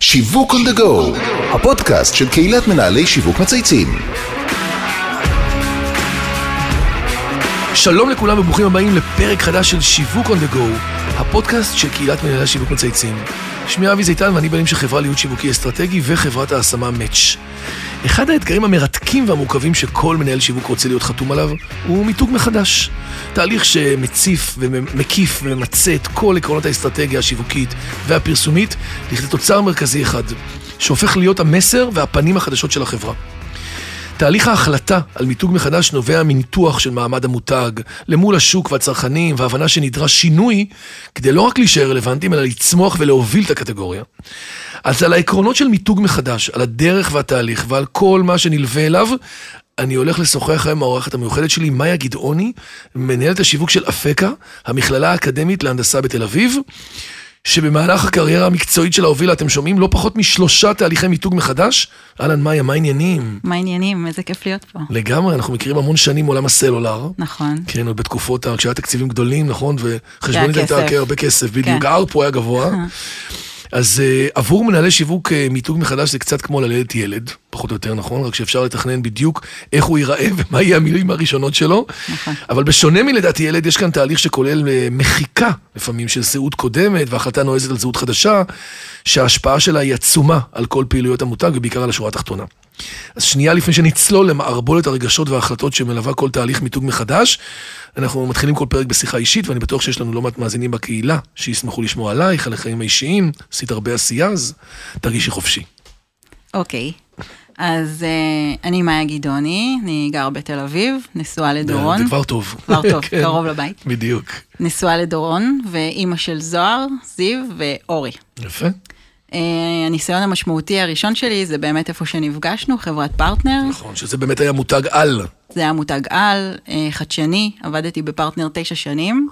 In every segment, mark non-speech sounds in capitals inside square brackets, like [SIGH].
שיווק on the go, הפודקאסט של קהילת מנהלי שיווק מצייצים. שלום לכולם וברוכים הבאים לפרק חדש של שיווק on the go, הפודקאסט של קהילת מנהלי שיווק מצייצים. שמי אבי זיתן ואני בעלים של חברה להיות שיווקי אסטרטגי וחברת ההשמה Match. אחד האתגרים המרתקים והמורכבים שכל מנהל שיווק רוצה להיות חתום עליו הוא מיתוג מחדש. תהליך שמציף ומקיף וממצה את כל עקרונות האסטרטגיה השיווקית והפרסומית לכדי תוצר מרכזי אחד, שהופך להיות המסר והפנים החדשות של החברה. תהליך ההחלטה על מיתוג מחדש נובע מניתוח של מעמד המותג למול השוק והצרכנים והבנה שנדרש שינוי כדי לא רק להישאר רלוונטיים אלא לצמוח ולהוביל את הקטגוריה. אז על העקרונות של מיתוג מחדש, על הדרך והתהליך ועל כל מה שנלווה אליו, אני הולך לשוחח היום עם האורחת המיוחדת שלי, מאיה גדעוני, מנהלת השיווק של אפקה, המכללה האקדמית להנדסה בתל אביב. שבמהלך הקריירה המקצועית שלה הובילה, אתם שומעים, לא פחות משלושה תהליכי מיתוג מחדש. אהלן, מאיה, מה העניינים? מה העניינים? איזה כיף להיות פה. לגמרי, אנחנו מכירים המון שנים מעולם הסלולר. נכון. כן, עוד בתקופות, כשהיה תקציבים גדולים, נכון? וחשבונית הייתה הרבה כסף, בדיוק. כן. היה גבוה. [LAUGHS] אז uh, עבור מנהלי שיווק uh, מיתוג מחדש זה קצת כמו ללדת ילד, פחות או יותר, נכון? רק שאפשר לתכנן בדיוק איך הוא ייראה [LAUGHS] ומה יהיה המילים הראשונות שלו. נכון. אבל בשונה מלידת ילד, יש כאן תהליך שכולל uh, מחיקה לפעמים של זהות קודמת והחלטה נועזת על זהות חדשה, שההשפעה שלה היא עצומה על כל פעילויות המותג ובעיקר על השורה התחתונה. אז שנייה לפני שנצלול למערבולת הרגשות וההחלטות שמלווה כל תהליך מיתוג מחדש, אנחנו מתחילים כל פרק בשיחה אישית, ואני בטוח שיש לנו לא מעט מאזינים בקהילה שישמחו לשמוע עלייך, על החיים האישיים, עשית הרבה עשייה, אז תרגישי חופשי. אוקיי. אז אה, אני מאיה גדעוני, אני גרה בתל אביב, נשואה לדורון. זה כבר טוב. כבר טוב, [LAUGHS] כן, קרוב לבית. בדיוק. נשואה לדורון, ואימא של זוהר, זיו ואורי. יפה. אה, הניסיון המשמעותי הראשון שלי זה באמת איפה שנפגשנו, חברת פרטנר. נכון, שזה באמת היה מותג על. זה היה מותג על, אה, חדשני, עבדתי בפרטנר תשע שנים.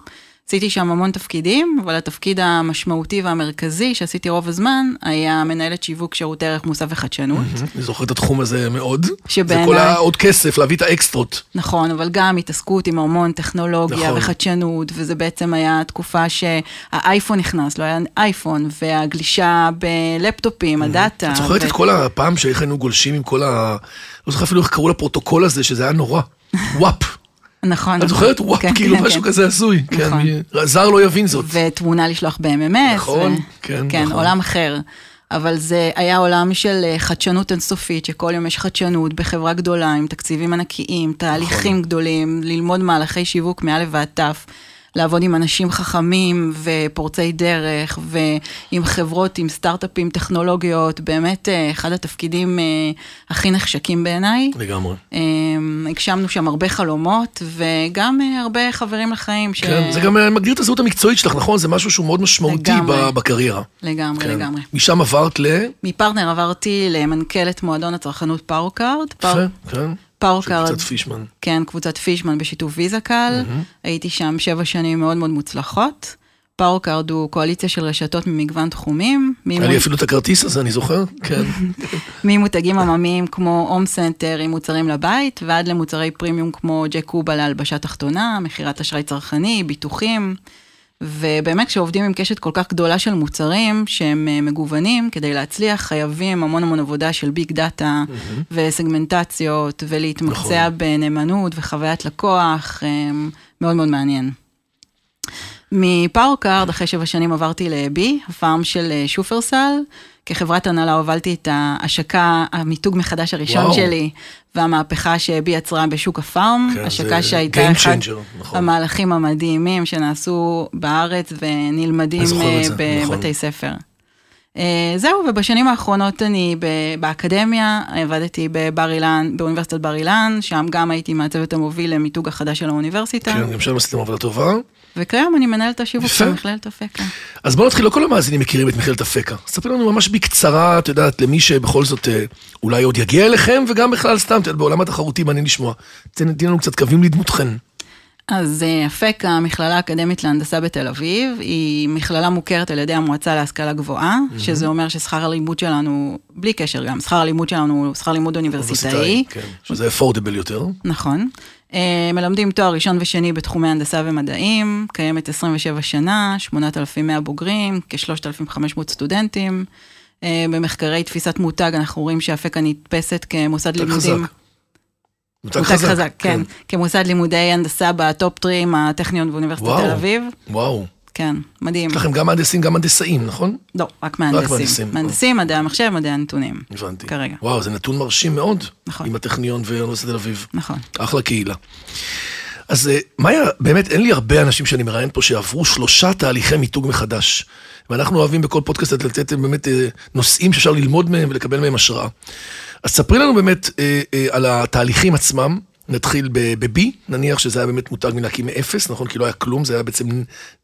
עשיתי שם המון תפקידים, אבל התפקיד המשמעותי והמרכזי שעשיתי רוב הזמן, היה מנהלת שיווק שירותי ערך מוסף וחדשנות. אני זוכר את התחום הזה מאוד. שבעיניי- זה כל העוד כסף, להביא את האקסטרות. נכון, אבל גם התעסקות עם המון טכנולוגיה נכון. וחדשנות, וזה בעצם היה תקופה שהאייפון נכנס, לא היה אייפון, והגלישה בלפטופים, הדאטה. את זוכרת את כל הפעם שאיך היינו גולשים עם כל ה... לא זוכר אפילו איך קראו לפרוטוקול הזה, שזה היה נורא. [LAUGHS] וואפ. נכון. את זוכרת? וואפ, כן, כאילו כן, משהו כן. כזה הזוי. כן, נכון. מי- זר לא יבין זאת. ותמונה לשלוח ב-MMS. נכון, ו... כן, כן, נכון. עולם אחר. אבל זה היה עולם של אה, חדשנות אינסופית, שכל יום יש חדשנות בחברה גדולה, עם תקציבים ענקיים, תהליכים נכון. גדולים, ללמוד מהלכי שיווק מא' ועד ת', לעבוד עם אנשים חכמים ופורצי דרך, ועם חברות, עם סטארט-אפים, טכנולוגיות, באמת אה, אחד התפקידים אה, הכי נחשקים בעיניי. לגמרי. אה, הגשמנו שם הרבה חלומות, וגם הרבה חברים לחיים. ש... כן, זה גם מגדיר את הזהות המקצועית שלך, נכון? זה משהו שהוא מאוד משמעותי לגמרי. בקריירה. לגמרי, כן. לגמרי. משם עברת ל... מפרטנר עברתי למנכ"לת מועדון הצרכנות פאורקארד. יפה, כן. פאורקארד, של קבוצת פישמן. כן, קבוצת פישמן בשיתוף ויזה קל. הייתי שם שבע שנים מאוד מאוד מוצלחות. פאורקארד הוא קואליציה של רשתות ממגוון תחומים. היה לי ממ- אפילו את הכרטיס הזה, אני זוכר. כן. [LAUGHS] ממותגים עממיים כמו הום סנטר עם מוצרים לבית, ועד למוצרי פרימיום כמו ג'ק קובה להלבשה תחתונה, מכירת אשראי צרכני, ביטוחים. ובאמת כשעובדים עם קשת כל כך גדולה של מוצרים שהם אה, מגוונים, כדי להצליח חייבים המון המון עבודה של big data וסגמנטציות ולהתמקצע נכון. בנאמנות וחוויית לקוח, אה, מאוד מאוד מעניין. מפאורקארד, אחרי שבע שנים עברתי ל-Be, הפארם של אה, שופרסל. כחברת הנהלה הובלתי את ההשקה, המיתוג מחדש הראשון וואו. שלי, והמהפכה ש-Be יצרה בשוק הפארם. כן, השקה שהייתה אחד changer, נכון. המהלכים המדהימים שנעשו בארץ ונלמדים אה, נכון. בבתי ספר. אה, זהו, ובשנים האחרונות אני באקדמיה, עבדתי בבר אילן, באוניברסיטת בר אילן, שם גם הייתי מהצוות המוביל למיתוג החדש של האוניברסיטה, כן, גם שם עשיתם עבודה טובה. וכיום אני מנהלת השיווק. של מכללת אפקה. אז בואו נתחיל, לא כל המאזינים מכירים את מכללת אפקה. ספר לנו ממש בקצרה, את יודעת, למי שבכל זאת אה, אולי עוד יגיע אליכם, וגם בכלל סתם, את יודעת, בעולם התחרותי מעניין לשמוע. תני לנו קצת קווים לדמותכן. אז אה, אפקה, המכללה האקדמית להנדסה בתל אביב, היא מכללה מוכרת על ידי המועצה להשכלה גבוהה, שזה אומר ששכר הלימוד שלנו, בלי קשר גם, שכר הלימוד שלנו הוא שכר לימוד אוניברסיטאי. כן, שזה אפורדבל יותר. נכון. אה, מלמדים תואר ראשון ושני בתחומי הנדסה ומדעים, קיימת 27 שנה, 8,100 בוגרים, כ-3,500 סטודנטים. אה, במחקרי תפיסת מותג אנחנו רואים שאפקה נתפסת כמוסד מותג לימודים. חזק. מותג חזק, כן. כמוסד לימודי הנדסה בטופ טרים, הטכניון ואוניברסיטת. תל אביב. וואו. כן, מדהים. יש לכם גם מהנדסים, גם הנדסאים, נכון? לא, רק מהנדסים. מהנדסים. מהנדסים, מדעי המחשב, מדעי הנתונים. הבנתי. כרגע. וואו, זה נתון מרשים מאוד. נכון. עם הטכניון ואוניברסיטת תל אביב. נכון. אחלה קהילה. אז אה, מאיה, באמת, אין לי הרבה אנשים שאני מראיין פה שעברו שלושה תהליכי מיתוג מחדש. ואנחנו אוהבים בכל פודקאסט לתת אה, באמת אה, נושאים שאפשר ללמוד מהם ולקבל מהם השראה. אז ספרי לנו באמת על התהליכים עצמם. נתחיל ב-B, נניח שזה היה באמת מותג מלהקים מאפס, נכון? כי לא היה כלום, זה היה בעצם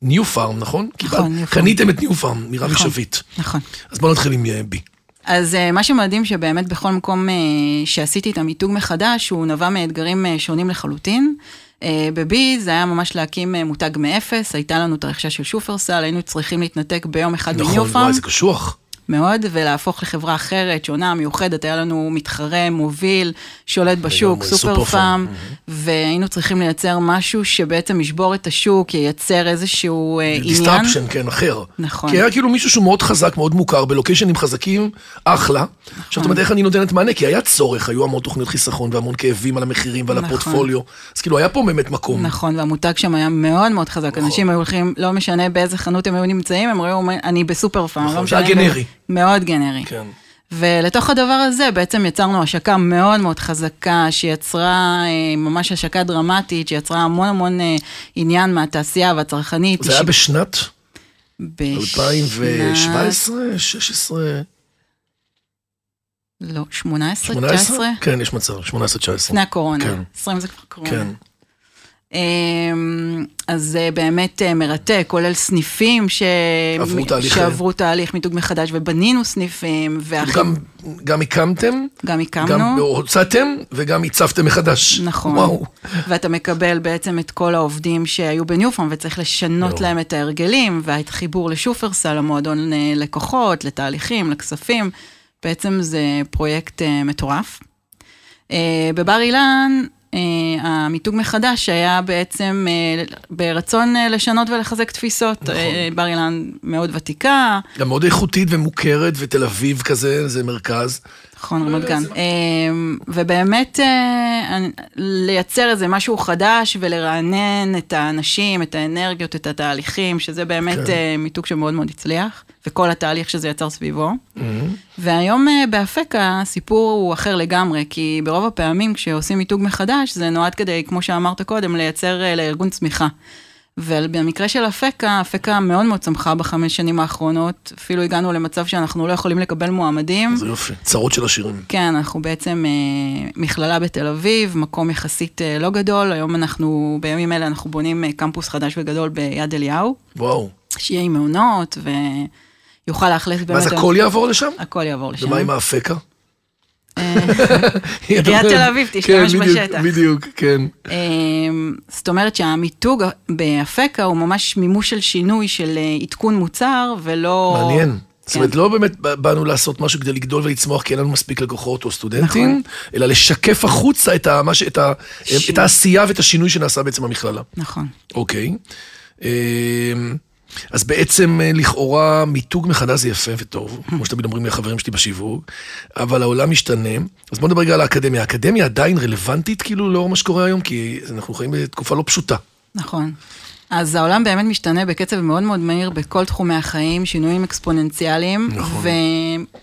ניו פארם, נכון? נכון, New Farm. קניתם את ניו פארם, מרמי נכון. שביט. נכון. אז בואו נתחיל עם אה, Be. אז אה, מה שמדהים שבאמת בכל מקום אה, שעשיתי את המיתוג מחדש, הוא נבע מאתגרים שונים לחלוטין. ב-Be זה היה ממש להקים מותג מאפס, הייתה לנו את הרכישה של שופרסל, היינו צריכים להתנתק ביום אחד נכון, מניופארם. וואי, זה קשוח. מאוד, ולהפוך לחברה אחרת, שונה, מיוחדת, היה לנו מתחרה, מוביל, שולט בשוק, לגמרי, סופר פארם, פארם. והיינו צריכים לייצר משהו שבעצם ישבור את השוק, ייצר איזשהו אה, עניין. disruption, כן, אחר. נכון. כי היה כאילו מישהו שהוא מאוד חזק, מאוד מוכר, בלוקיישנים חזקים, אחלה. עכשיו, זאת אומרת, איך אני נותנת מענה? כי היה צורך, היו המון תוכניות חיסכון והמון כאבים על המחירים ועל נכון. הפורטפוליו. אז כאילו, היה פה באמת מקום. נכון, והמותג שם היה מאוד מאוד חזק. נכון. אנשים היו הולכים, לא משנה באיזה חנות הם היו נמצאים, הם אומרים, אני בסופר פארם. נכון, לא זה היה גנרי. מאוד גנרי. כן. ולתוך הדבר הזה בעצם יצרנו השקה מאוד מאוד חזקה, שיצרה אה, ממש השקה דרמטית, שיצרה המון המון אה, עניין מהתעשייה והצרכנית. זה היה בשנת בשנת- 2017, 16, לא, 18, 18? 19? כן, יש מצב, 18, 19. לפני הקורונה. כן. 20 זה כבר קורונה. כן. אמ, אז זה באמת אה, מרתק, כולל סניפים ש... עברו תהליך, שעברו תהליך מיתוג מחדש ובנינו סניפים, ואחרי... גם, גם הקמתם, גם הקמנו. גם הוצאתם וגם הצפתם מחדש. נכון. וואו. ואתה מקבל בעצם את כל העובדים שהיו בניופארם וצריך לשנות יואו. להם את ההרגלים, והחיבור לשופרסל, המועדון אה, לקוחות, לתהליכים, לכספים, בעצם זה פרויקט אה, מטורף. בבר אילן, המיתוג מחדש היה בעצם אה, ברצון אה, לשנות ולחזק תפיסות. נכון. אה, בר אילן מאוד ותיקה, גם מאוד איכותית ומוכרת, ותל אביב כזה, זה מרכז. נכון, רמת גן. אמ, ובאמת אה, לייצר איזה משהו חדש ולרענן את האנשים, את האנרגיות, את התהליכים, שזה באמת כן. אה, מיתוג שמאוד מאוד הצליח, וכל התהליך שזה יצר סביבו. והיום אה, באפקה הסיפור הוא אחר לגמרי, כי ברוב הפעמים כשעושים מיתוג מחדש, זה נועד כדי, כמו שאמרת קודם, לייצר אה, לארגון צמיחה. ובמקרה של אפקה, אפקה מאוד מאוד צמחה בחמש שנים האחרונות, אפילו הגענו למצב שאנחנו לא יכולים לקבל מועמדים. זה יופי. צרות של השירים. כן, אנחנו בעצם אה, מכללה בתל אביב, מקום יחסית אה, לא גדול, היום אנחנו, בימים אלה אנחנו בונים אה, קמפוס חדש וגדול ביד אליהו, וואו. שיהיה עם מעונות ויוכל לאכלס באמת... ואז הכל יעבור לשם? הכל יעבור לשם. ומה עם האפקה? אה, [LAUGHS] עיריית תל אביב תשתמש כן, בשטח. בדיוק, כן. אה, זאת אומרת שהמיתוג באפקה הוא ממש מימוש של שינוי של אה, עדכון מוצר ולא... מעניין. זאת כן. אומרת, לא באמת באנו לעשות משהו כדי לגדול ולצמוח, כי אין לנו מספיק לקוחות או סטודנטים, נכון. אלא לשקף החוצה את ה- מה ש- את ה- ש- את העשייה ואת השינוי שנעשה בעצם במכללה. נכון. אוקיי. אז בעצם אה, לכאורה מיתוג מחדש זה יפה וטוב, [LAUGHS] כמו שתמיד אומרים לי החברים שלי בשיווק, אבל העולם משתנה. אז בוא נדבר רגע על האקדמיה. האקדמיה עדיין רלוונטית כאילו לאור מה שקורה היום, כי אנחנו חיים בתקופה לא פשוטה. נכון. אז העולם באמת משתנה בקצב מאוד מאוד מהיר בכל תחומי החיים, שינויים אקספוננציאליים, נכון.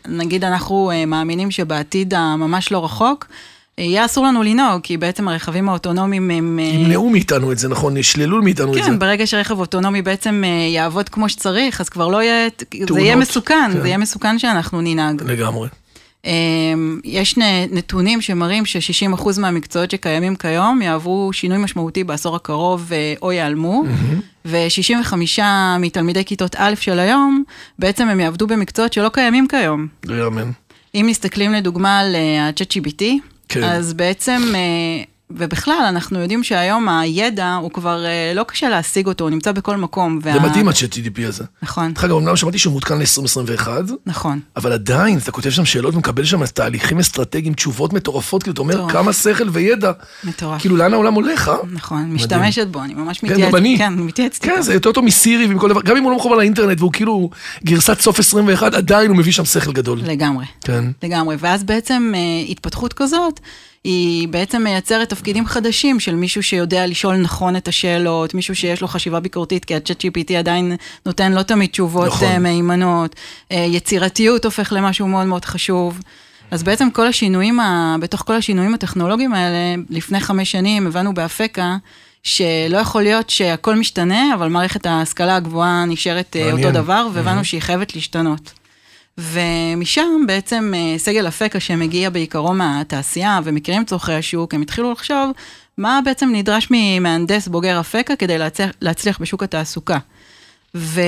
ונגיד אנחנו אה, מאמינים שבעתיד הממש לא רחוק, אה, יהיה אסור לנו לנהוג, כי בעצם הרכבים האוטונומיים הם... אה, ימנעו מאיתנו את זה, נכון? ישללו מאיתנו את זה. כן, ברגע שרכב אוטונומי בעצם אה, יעבוד כמו שצריך, אז כבר לא יהיה, זה תאונות, יהיה מסוכן, כן. זה יהיה מסוכן שאנחנו ננהג. לגמרי. אמ, יש נתונים שמראים ש-60% מהמקצועות שקיימים כיום יעברו שינוי משמעותי בעשור הקרוב אה, או ייעלמו, ו-65 מתלמידי כיתות א' של היום, בעצם הם יעבדו במקצועות שלא קיימים כיום. לא יאמן. אם מסתכלים לדוגמה על אה, ה-ChatGPT, כן. אז בעצם אה, ובכלל, אנחנו יודעים שהיום הידע הוא כבר אה, לא קשה להשיג אותו, הוא נמצא בכל מקום. זה מדהים ה-chat GDP הזה. נכון, דרך אגב, אמנם שמעתי שהוא מעודכן ל-2021, נכון. אבל עדיין, אתה כותב שם שאלות ומקבל שם תהליכים אסטרטגיים, תשובות מטורפות, כאילו, אתה אומר מטורף. כמה שכל וידע. מטורף. כאילו, לאן העולם הולך, אה? נכון, משתמשת בו, אני ממש כן, מתייעצת. גם אני. כן, מתייעצת כן. זה יותר טוב מסירי ומכל דבר, גם אם הוא לא מחובר לאינטרנט והוא כאילו גרסת סוף 21, עדיין הוא מביא שם שכל גדול. לגמרי. כן. לגמרי, ואז בעצם אה, התפתחות כזאת, היא בעצם מייצרת תפקידים חדשים של מישהו שיודע לשאול נכון את השאלות, מישהו שיש לו חשיבה ביקורתית, כי ה-chat GPT עדיין נותן לא תמיד תשובות נכון. נכון. מהימנות, אה, יצירתיות הופך למשהו מאוד מאוד חשוב. אז בעצם כל השינויים, ה... בתוך כל השינויים הטכנולוגיים האלה, לפני חמש שנים הבנו באפקה, שלא יכול להיות שהכל משתנה, אבל מערכת ההשכלה הגבוהה נשארת אה, מעניין. אותו דבר, והבנו שהיא חייבת להשתנות. ומשם בעצם אה, סגל אפקה שמגיע בעיקרו מהתעשייה ומכירים צורכי השוק, הם התחילו לחשוב מה בעצם נדרש ממהנדס בוגר אפקה כדי להצליח, להצליח בשוק התעסוקה. ו...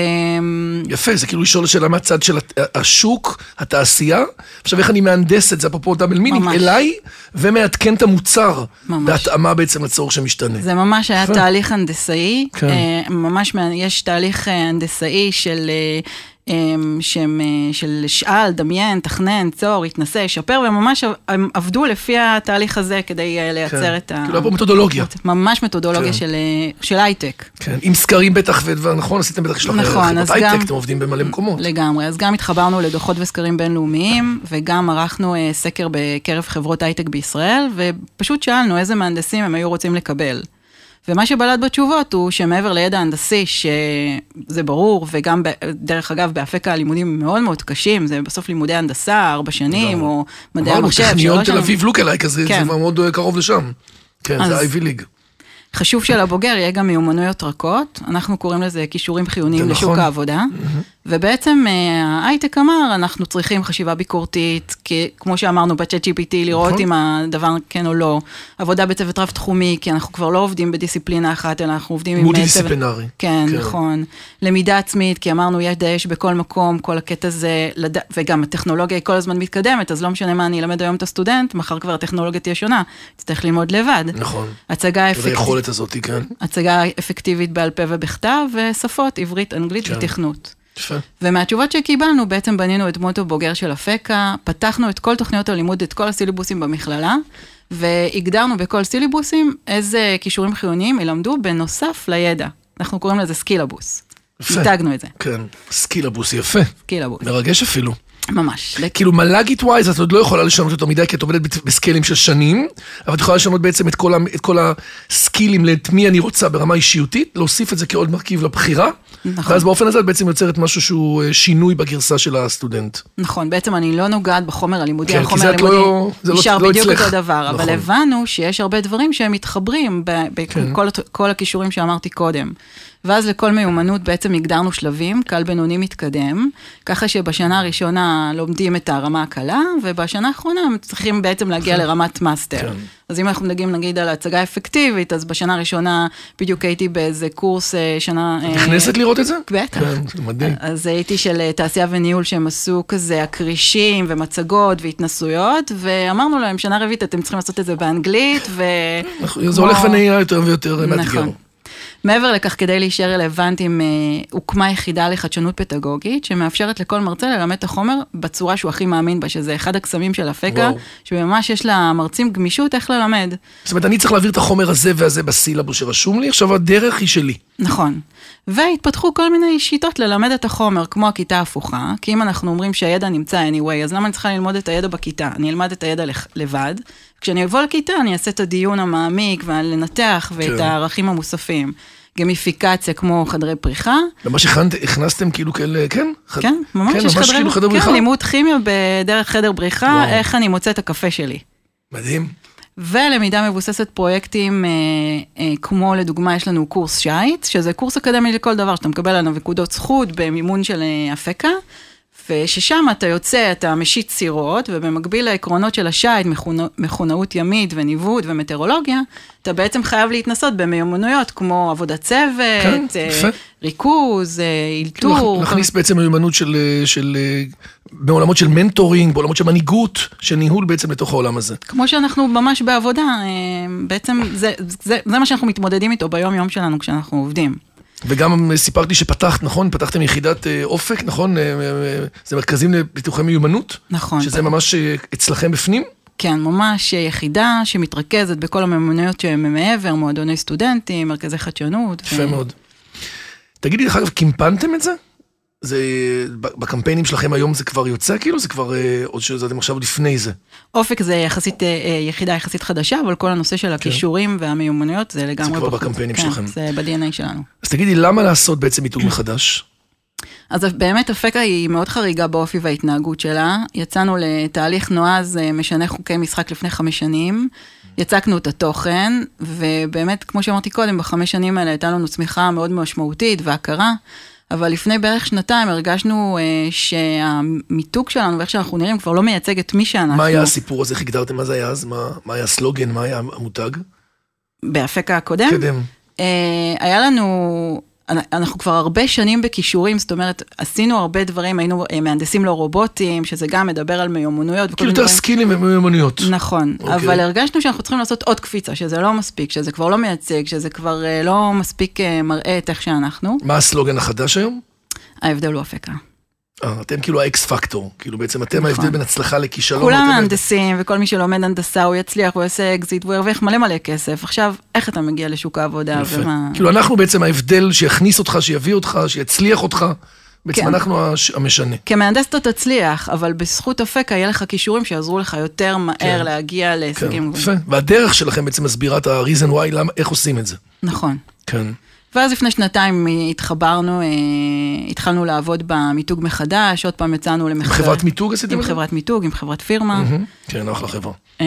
יפה, זה כאילו לשאול שאלה מהצד של השוק, התעשייה. עכשיו, איך אני מהנדס את זה, אפרופו double meaning. אליי, ומעדכן את המוצר, ממש. בהתאמה בעצם לצורך שמשתנה. זה ממש היה. תהליך הנדסאי, כן. אה, ממש, יש תהליך אה, הנדסאי של, שהם, אה, של שאל, דמיין, תכנן, צור, התנסה, שפר, וממש הם עבדו לפי התהליך הזה כדי אה, לייצר כן. את ה... כאילו, היה פה מתודולוגיה. ממש מתודולוגיה כן. של, אה, של הייטק. כן, עם סקרים בטח, ונכון, עשיתם בטח, יש לכם נכון, אז הייטק, גם- אתם עובדים במלא מקומות. לגמרי, אז גם התחברנו לדוחות וסקרים בינלאומיים, וגם ערכנו סקר בקרב חברות הייטק בישראל, ופשוט שאלנו איזה מהנדסים הם היו רוצים לקבל. ומה שבלט בתשובות הוא שמעבר לידע הנדסי, שזה ברור, וגם, ב- דרך אגב, באפקה הלימודים מאוד מאוד קשים, זה בסוף לימודי הנדסה, ארבע שנים. או מדעי אמרנו, המחשב, טכניון שלוש תל שנים. אביב look alike, אז זה כן. כבר מאוד אה, קרוב לשם. כן, זה אז- אייבי ליג. חשוב שלבוגר יהיה גם מיומנויות רכות, אנחנו קוראים לזה כישורים חיוניים זה לשוק נכון. העבודה, ובעצם אה, ההייטק אמר, אנחנו צריכים חשיבה ביקורתית, כי, כמו שאמרנו ב-chat GPT, לראות נכון. אם הדבר כן או לא, עבודה בצוות רב-תחומי, כי אנחנו כבר לא עובדים בדיסציפלינה אחת, אלא אנחנו עובדים עם... אה, צוות- דיסציפלינרי. כן, כן. נכון. למידה עצמית, כי אמרנו, יש דאעש בכל מקום, כל הקטע הזה, לד... וגם הטכנולוגיה היא כל הזמן מתקדמת, אז לא משנה מה אני אלמד היום את הסטודנט, מחר כבר הטכנולוגיה תהיה שונה, תצטרך ללמוד לבד. נכון. הצגה אפקטיבית. היכולת הזאת, כן. הצגה אפקטיבית בעל פה ובכתב, ושפות, עברית, אנגלית כן. ותכנות. יפה. ומהתשובות שקיבלנו, בעצם בנינו את דמות הבוגר של אפקה, פתחנו את כל תוכניות הלימוד, את כל הסילבוסים במכללה, והגדרנו בכל סילבוסים איזה כישורים חיוניים ילמדו בנוסף לידע. אנחנו קוראים לזה סקילבוס. יפה. מיתגנו את זה, כן. סקילבוס, יפה. סקילבוס, מרגש אפילו. ממש. כאילו מל"גית ווייז את עוד לא יכולה לשנות יותר מדי, כי את עובדת בסקיילים של שנים, אבל את יכולה לשנות בעצם את כל, את כל הסקילים, את מי אני רוצה ברמה אישיותית, להוסיף את זה כעוד מרכיב לבחירה, נכון. ואז באופן הזה את בעצם יוצרת משהו שהוא אה, שינוי בגרסה של הסטודנט. נכון, בעצם אני לא נוגעת בחומר הלימודי, כן, החומר לא- הלימודי זה לא- נשאר לא בדיוק. אותו דבר, אבל נכון. הבנו שיש הרבה דברים שהם מתחברים כן. בכל כל הכישורים שאמרתי קודם. ואז לכל מיומנות בעצם הגדרנו שלבים, קל בינוני מתקדם, ככה שבשנה הראשונה לומדים את הרמה הקלה, ובשנה האחרונה הם צריכים בעצם להגיע לרמת מאסטר. כן. אז אם אנחנו מדברים נגיד על הצגה אפקטיבית, אז בשנה הראשונה בדיוק הייתי באיזה קורס אה, שנה... אה, נכנסת לראות את זה? בטח. כן, זה מדהים. אז הייתי של אה, תעשייה וניהול שהם עשו כזה הכרישים ומצגות והתנסויות, ואמרנו להם, שנה רביעית אתם צריכים לעשות את זה באנגלית, ו... נכון, זה הולך ונהיה יותר ויותר מאתגר. נכון. מעבר לכך, כדי להישאר רלוונטיים, אה, הוקמה יחידה לחדשנות פדגוגית, שמאפשרת לכל מרצה ללמד את החומר בצורה שהוא הכי מאמין בה, שזה אחד הקסמים של אפקה. שממש יש למרצים גמישות איך ללמד. זאת אומרת, אני צריך להעביר את החומר הזה והזה בסילבוס שרשום לי, עכשיו הדרך היא שלי. נכון. והתפתחו כל מיני שיטות ללמד את החומר, כמו הכיתה ההפוכה, כי אם אנחנו אומרים שהידע נמצא anyway, אז למה אני צריכה ללמוד את הידע בכיתה? אני אלמד את הידע לבד, כשאני אבוא לכיתה אני אעשה את הדיון המעמיק ולנתח ואת כן. הערכים המוספים. גמיפיקציה כמו חדרי פריחה, ממש הכנסתם כאילו כאלה, כן? ח- כן, ממש כן, יש ממש חדרי, כאילו חדר בריחה. כן, לימוד כימיה בדרך חדר בריחה, וואו. איך אני מוצא את הקפה שלי. מדהים. ולמידה מבוססת פרויקטים, אה, אה, כמו לדוגמה יש לנו קורס שייט, שזה קורס אקדמי לכל דבר, שאתה מקבל עליו נקודות זכות במימון של אה, אפקה, וששם אתה יוצא, אתה משית סירות, ובמקביל לעקרונות של השיט, מכונא, מכונאות ימית וניווט ומטאורולוגיה, אתה בעצם חייב להתנסות במיומנויות כמו עבודת צוות, כן, אה. ריכוז, אה, כאילו, אילתור. להכניס בעצם מיומנות של, אה, של, בעולמות של מנטורינג, בעולמות של מנהיגות, של ניהול בעצם לתוך העולם הזה. כמו שאנחנו ממש בעבודה, בעצם זה, זה, זה מה שאנחנו מתמודדים איתו ביום-יום שלנו כשאנחנו עובדים. וגם סיפרת לי שפתחת, נכון? פתחתם יחידת אה, אופק, נכון? אה, אה, זה מרכזים לפיתוחי מיומנות? נכון. שזה ממש אצלכם בפנים? כן, ממש יחידה שמתרכזת בכל המיומנויות שהן מעבר, מועדוני סטודנטים, מרכזי חדשנות. יפה ו- מאוד. תגידי, דרך אגב, קימפנתם את זה? זה, בקמפיינים שלכם היום זה כבר יוצא כאילו? זה כבר, אה, עוד שאתם עכשיו לפני זה. אופק זה יחסית, אה, אה, יחידה יחסית חדשה, אבל כל הנושא של הכישורים והמיומנויות זה לגמרי כבר בחוץ. בקמפיינים כן, שלכם. זה ב-DNA שלנו. אז תגידי, למה לעשות בעצם מיתוג מחדש? [CLEARS THROAT] אז באמת אפקה היא מאוד חריגה באופי וההתנהגות שלה. יצאנו לתהליך נועז משנה חוקי משחק לפני חמש שנים. יצקנו את התוכן, ובאמת, כמו שאמרתי קודם, בחמש שנים האלה הייתה לנו צמיחה מאוד משמעותית והכרה, אבל לפני בערך שנתיים הרגשנו אה, שהמיתוג שלנו ואיך שאנחנו נראים כבר לא מייצג את מי שאנחנו. מה היה הסיפור הזה? איך הגדרתם מה זה היה אז? מה, מה היה הסלוגן? מה היה המותג? באפקה הקודם? קדם. אה, היה לנו, אנחנו כבר הרבה שנים בכישורים, זאת אומרת, עשינו הרבה דברים, היינו אה, מהנדסים לא רובוטים, שזה גם מדבר על מיומנויות. כאילו יותר. סקילים ומיומנויות. נכון, אוקיי. אבל הרגשנו שאנחנו צריכים לעשות עוד קפיצה, שזה לא מספיק, שזה כבר לא מייצג, שזה כבר אה, לא מספיק אה, מראה את איך שאנחנו. מה הסלוגן החדש היום? ההבדל הוא אפקה. אתם כאילו האקס פקטור. כאילו בעצם אתם נכון. ההבדל בין הצלחה לכישלון. כולם מהנדסים, וכל מי שלומד הנדסה, הוא יצליח, הוא יעשה אקזיט, והוא ירוויח מלא מלא כסף. עכשיו, איך אתה מגיע לשוק העבודה. ומה... כאילו אנחנו בעצם ההבדל שיכניס אותך, שיביא אותך, שיצליח אותך. בעצם כן. אנחנו המשנה. כמהנדס אתה תצליח, אבל בזכות אפקה יהיה לך כישורים שיעזרו לך יותר מהר כן. להגיע כן, להישגים גבוהים. יפה. והדרך שלכם בעצם מסבירה את ה-reason why, למה, איך עושים את זה. נכון. כן. ואז לפני שנתיים התחברנו, אה, התחלנו לעבוד במיתוג מחדש, עוד פעם יצאנו עם למחקר. חברת מיתוג עשיתם עם את זה? חברת מיתוג, עם חברת פירמה. כן, אחלה חברה. אה,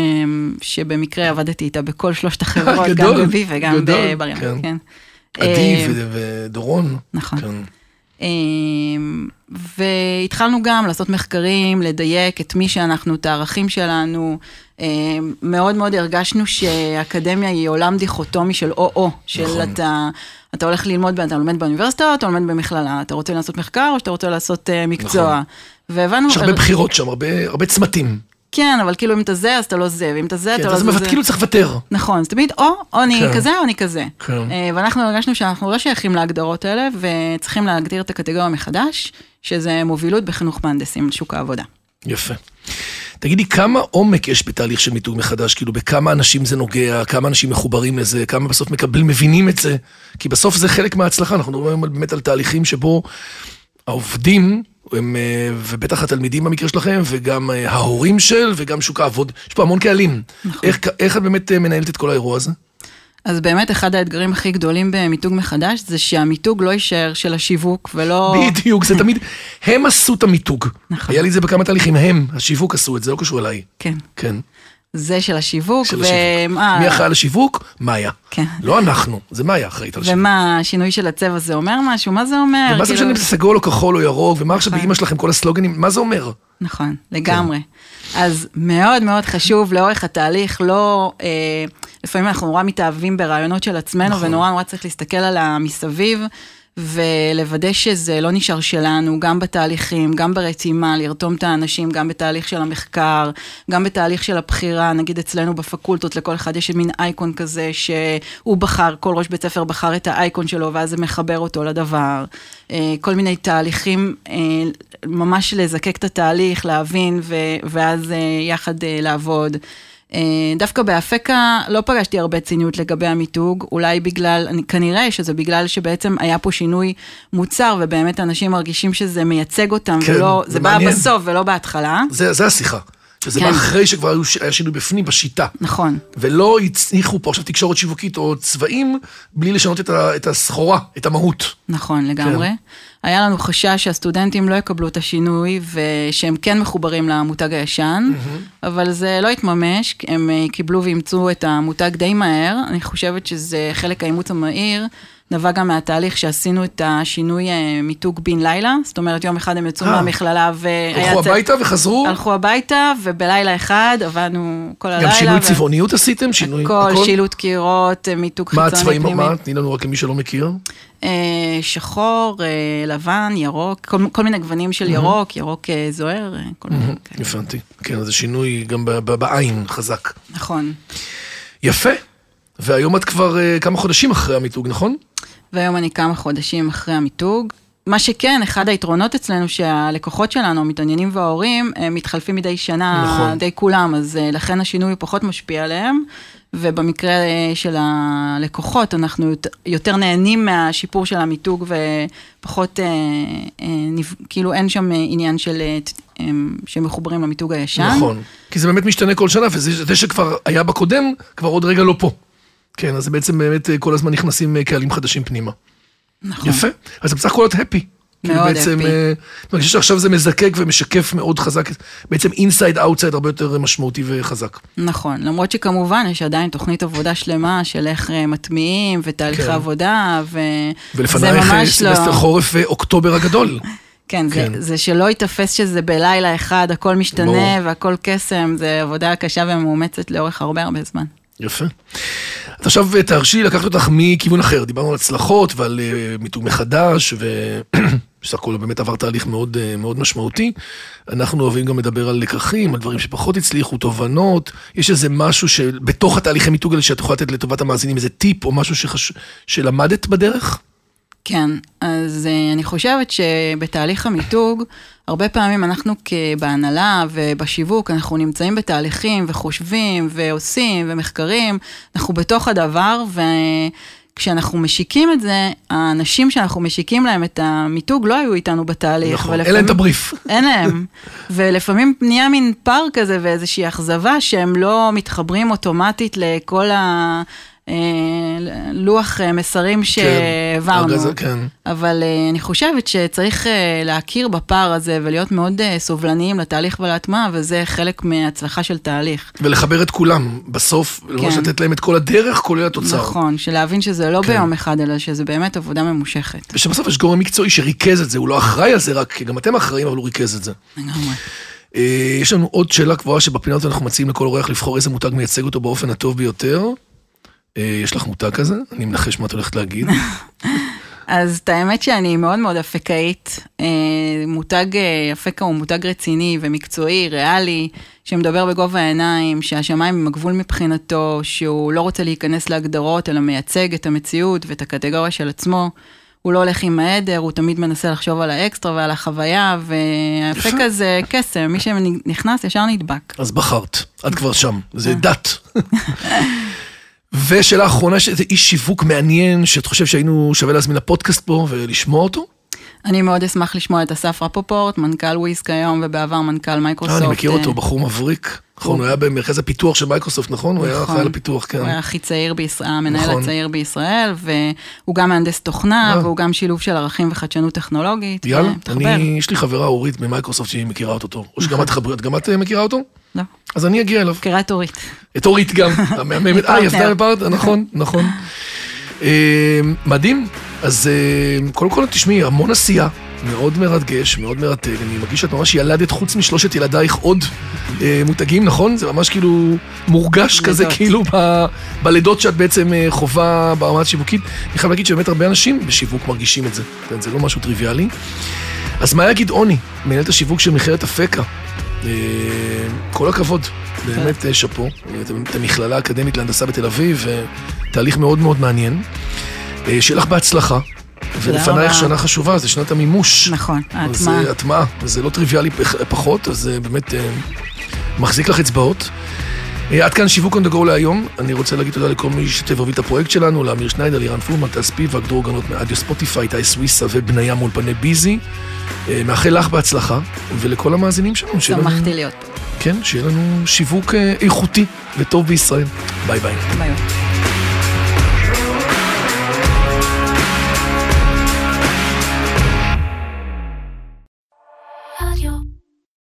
שבמקרה עבדתי איתה בכל שלושת החברות, גם בבי וגם גדול, בבר ים. כן. כן. עדי אה, ו- ודורון. נכון. כן. והתחלנו גם לעשות מחקרים, לדייק את מי שאנחנו, את הערכים שלנו. מאוד מאוד הרגשנו שאקדמיה היא עולם דיכוטומי של או-או, של נכון. אתה, אתה הולך ללמוד, אתה לומד באוניברסיטה, או אתה לומד במכללה, אתה רוצה לעשות מחקר או שאתה רוצה לעשות אה, מקצוע. נכון. והבנו... יש הרבה בחירות שם, הרבה הרבה צמתים. כן, אבל כאילו אם אתה זה, אז אתה לא זה, ואם אתה זה, כן, אתה לא אז זה. מבט- כאילו צריך לוותר. נכון, זה תמיד או, או אני כן. כזה או אני כזה. כן. אה, ואנחנו הרגשנו שאנחנו לא שייכים להגדרות האלה, וצריכים להגדיר את הקטגוריה מחדש, שזה מובילות בחינוך מהנדסים לשוק העבודה. יפה. תגידי, כמה עומק יש בתהליך של מיתוג מחדש? כאילו, בכמה אנשים זה נוגע, כמה אנשים מחוברים לזה, כמה בסוף מקבלים, מבינים את זה? כי בסוף זה חלק מההצלחה, אנחנו מדברים באמת על תהליכים שבו העובדים, הם, אה, ובטח התלמידים במקרה שלכם, וגם אה, ההורים של, וגם שוק העבוד, יש פה המון קהלים. נכון. איך, איך את באמת אה, מנהלת את כל האירוע הזה? אז באמת אחד האתגרים הכי גדולים במיתוג מחדש, זה שהמיתוג לא יישאר של השיווק ולא... בדיוק, זה תמיד, הם עשו את המיתוג. נכון. היה לי את זה בכמה תהליכים, הם, השיווק עשו את זה, לא קשור אליי. כן, כן, זה של השיווק. של ו- השיווק. אה, מי אחראי על השיווק? מאיה. כן. לא אנחנו, זה מאיה אחראית על השיווק. ומה, השינוי של הצבע זה אומר משהו? מה זה אומר? ומה זה כאילו- משנה אם זה סגול או כחול או ירוק, ומה עכשיו נכון. באמא שלכם כל הסלוגנים, מה זה אומר? נכון, לגמרי. אז מאוד מאוד חשוב לאורך התהליך, לא... אה, לפעמים אנחנו נורא מתאהבים ברעיונות של עצמנו, נכון. ונורא נורא צריך להסתכל על המסביב, ולוודא שזה לא נשאר שלנו, גם בתהליכים, גם ברתימה, לרתום את האנשים, גם בתהליך של המחקר, גם בתהליך של הבחירה, נגיד אצלנו בפקולטות, לכל אחד יש מין אייקון כזה, שהוא בחר, כל ראש בית ספר בחר את האייקון שלו, ואז זה מחבר אותו לדבר. אה, כל מיני תהליכים, אה, ממש לזקק את התהליך, להבין, ו- ואז אה, יחד לעבוד. אה, דווקא באפקה לא פגשתי הרבה ציניות לגבי המיתוג, אולי בגלל, כנראה שזה בגלל שבעצם היה פה שינוי מוצר, ובאמת אנשים מרגישים שזה מייצג אותם, כן, ולא, זה זה בא. בסוף ולא בהתחלה. זה זה השיחה. שזה כן. בא אחרי שכבר היו היה שינוי בפנים, בשיטה. נכון, ולא הצליחו פה עכשיו תקשורת שיווקית או צבעים, בלי לשנות את ה- את הסחורה, את המהות. נכון, לגמרי. כן. היה לנו חשש שהסטודנטים לא יקבלו את השינוי, ושהם כן מחוברים למותג הישן, אבל זה לא התממש, הם אה, קיבלו ואימצו את המותג די מהר. אני חושבת שזה חלק האימוץ המהיר, נבע גם מהתהליך שעשינו את השינוי אה, מיתוג בן לילה, זאת אומרת יום אחד הם יצאו אה. מהמכללה והיה... הלכו הביתה וחזרו? הלכו הביתה, ובלילה אחד עבדנו כל הלילה. גם שינוי ו- צבעוניות עשיתם? שינוי הכל, שילוט קירות, אה, מיתוג מה חיצוני הצבעים? פנימי. מה? תני לנו רק למי שלא מכיר. שחור, לבן, ירוק, כל, כל מיני גוונים של ירוק, ירוק זוהר, כל מיני כאלה. הבנתי. כן, זה שינוי גם בעין חזק. נכון. יפה. והיום את כבר כמה חודשים אחרי המיתוג, נכון? והיום אני כמה חודשים אחרי המיתוג. מה שכן, אחד היתרונות אצלנו שהלקוחות שלנו, המתעניינים וההורים, הם מתחלפים מדי שנה, נכון. די כולם, אז אה, לכן השינוי פחות משפיע עליהם. ובמקרה אה, של הלקוחות, אנחנו יות- יותר נהנים מהשיפור של המיתוג ופחות, אה, אה, כאילו אין שם עניין של, אה, שמחוברים למיתוג הישן. נכון. כי זה באמת משתנה כל שנה, וזה זה שכבר היה בקודם, כבר עוד רגע לא פה. כן, אז בעצם באמת אה, כל הזמן נכנסים אה, קהלים חדשים פנימה. נכון. יפה. אז בסך הכל את הפי. מאוד בעצם. אה, אני חושב שעכשיו זה מזקק ומשקף מאוד חזק, בעצם inside outside הרבה יותר משמעותי וחזק. נכון, למרות שכמובן יש עדיין תוכנית עבודה שלמה של איך מטמיעים ותהליכי כן. עבודה, וזה ולפנייך אה, ממש סמסטר לא... חורף ואוקטובר הגדול. [LAUGHS] כן, זה, כן. זה שלא ייתפס שזה בלילה אחד, הכל משתנה ברור. והכל קסם, זה עבודה קשה ומאומצת לאורך הרבה הרבה זמן. יפה. אז עכשיו אה, תרשי לקחת אותך מכיוון אחר, דיברנו על הצלחות ועל אה, מיתוג מחדש, ובסך [CLEARS THROAT] הכל באמת עבר תהליך מאוד, אה, מאוד משמעותי. אנחנו אוהבים גם לדבר על לקחים, על דברים שפחות הצליחו, תובנות. יש איזה משהו שבתוך התהליכי מיתוג האלה שאת יכולה לתת לטובת המאזינים, איזה טיפ או משהו שחש... שלמדת בדרך? כן, אז אה, אני חושבת שבתהליך המיתוג, הרבה פעמים אנחנו בהנהלה ובשיווק, אנחנו נמצאים בתהליכים וחושבים ועושים ומחקרים, אנחנו בתוך הדבר, וכשאנחנו משיקים את זה, האנשים שאנחנו משיקים להם את המיתוג לא היו איתנו בתהליך. נכון, אין להם את הבריף. אין להם. ולפעמים נהיה מין פער כזה ואיזושהי אכזבה שהם לא מתחברים אוטומטית לכל ה... אה, לוח אה, מסרים שהעברנו. ארגז, כן. אבל אה, אני חושבת שצריך להכיר בפער הזה ולהיות מאוד סובלניים לתהליך ולהטמעה, וזה חלק מהצלחה של תהליך. ולחבר את כולם, בסוף, ממש לתת להם את כל הדרך, כולל התוצר. נכון, שלהבין שזה לא כן. ביום אחד, אלא שזה באמת עבודה ממושכת. ושבסוף יש גורם מקצועי שריכז את זה, הוא לא אחראי על זה רק, כי גם אתם אחראים, אבל הוא ריכז את זה. לגמרי. יש לנו עוד שאלה קבועה שבפינה הזאת אנחנו מציעים לכל אורח לבחור איזה מותג מייצג אותו באופן הטוב ביותר. אה, יש לך מותג כזה? אני מנחש מה את הולכת להגיד. [LAUGHS] אז את האמת שאני מאוד מאוד אפקאית. אה, מותג אה, אפקה הוא מותג רציני ומקצועי, ריאלי, שמדבר בגובה העיניים, שהשמיים הם הגבול מבחינתו, שהוא לא רוצה להיכנס להגדרות, אלא מייצג את המציאות ואת הקטגוריה של עצמו. הוא לא הולך עם העדר, הוא תמיד מנסה לחשוב על האקסטרה ועל החוויה, והאפקה זה קסם, מי שנכנס ישר נדבק. אז בחרת, את כבר שם, זה דת. [LAUGHS] ושאלה אחרונה, שזה איש שיווק מעניין, שאת חושב שהיינו שווה להזמין לפודקאסט פה ולשמוע אותו? אני מאוד אשמח לשמוע את אסף רפופורט, מנכ"ל וויז כיום, ובעבר מנכ"ל מייקרוסופט. אה, אני מכיר אותו, אה, בחור מבריק. נכון, הוא היה במרכז הפיתוח של מייקרוסופט, נכון? הוא היה נכון. אחראי על הפיתוח, כן. הוא היה הכי צעיר בישראל, המנהל נכון. הצעיר בישראל, והוא גם מהנדס תוכנה, אה. והוא גם שילוב של ערכים וחדשנות טכנולוגית. יאללה. אני, יש לי חברה אורית ממייקרוסופט שהיא מכירה אותו, או שגם את חברת, גם את מכירה אותו? לא, אז אני אגיע אליו. מכירה את אורית. את אורית גם, [LAUGHS] המהממת, אה, עבדה בפרטנר, נכון, נכון. מדהים, אז אה, קודם כל תשמעי, המון עשייה, מאוד מרגש, מאוד מרתק, אני מרגיש שאת ממש ילדת חוץ משלושת ילדייך עוד אה, מותגים, נכון? זה ממש כאילו מורגש כזה, לידות. כאילו ב- בלידות שאת בעצם אה, חווה ברמה השיווקית. אני חייב להגיד שבאמת הרבה אנשים בשיווק מרגישים את זה, כן, זה לא משהו טריוויאלי. אז מאיה גדעוני, מנהלת השיווק של מכללת אפקה. אה, כל הכבוד, באמת שאפו. אה, אתם אתם מכללה אקדמית להנדסה בתל אביב, אה, תהליך מאוד מאוד מעניין. אה, שיהיה לך בהצלחה. ולפנייך. שנה חשובה, זה שנת המימוש. נכון, ההטמעה. אה, הטמעה, וזה לא טריוויאלי פח- פחות, אז זה באמת אה, מחזיק לך אצבעות. אה, עד כאן שיווק on the go להיום. אני רוצה להגיד תודה לכל מי והוביל את הפרויקט שלנו, לאמיר שניידר, לירן פורמן, טל ספיבק, דרור גנות מאדיו ספוטיפיי, טי סוויסה ובניה מאולפני ביזי. אה, מאחל לך בהצלחה, ולכל המאזינים שלנו. שמחתי להיות פה. כן, שיהיה לנו שיווק אה, איכותי וטוב בישראל. ביי ביי. ביי.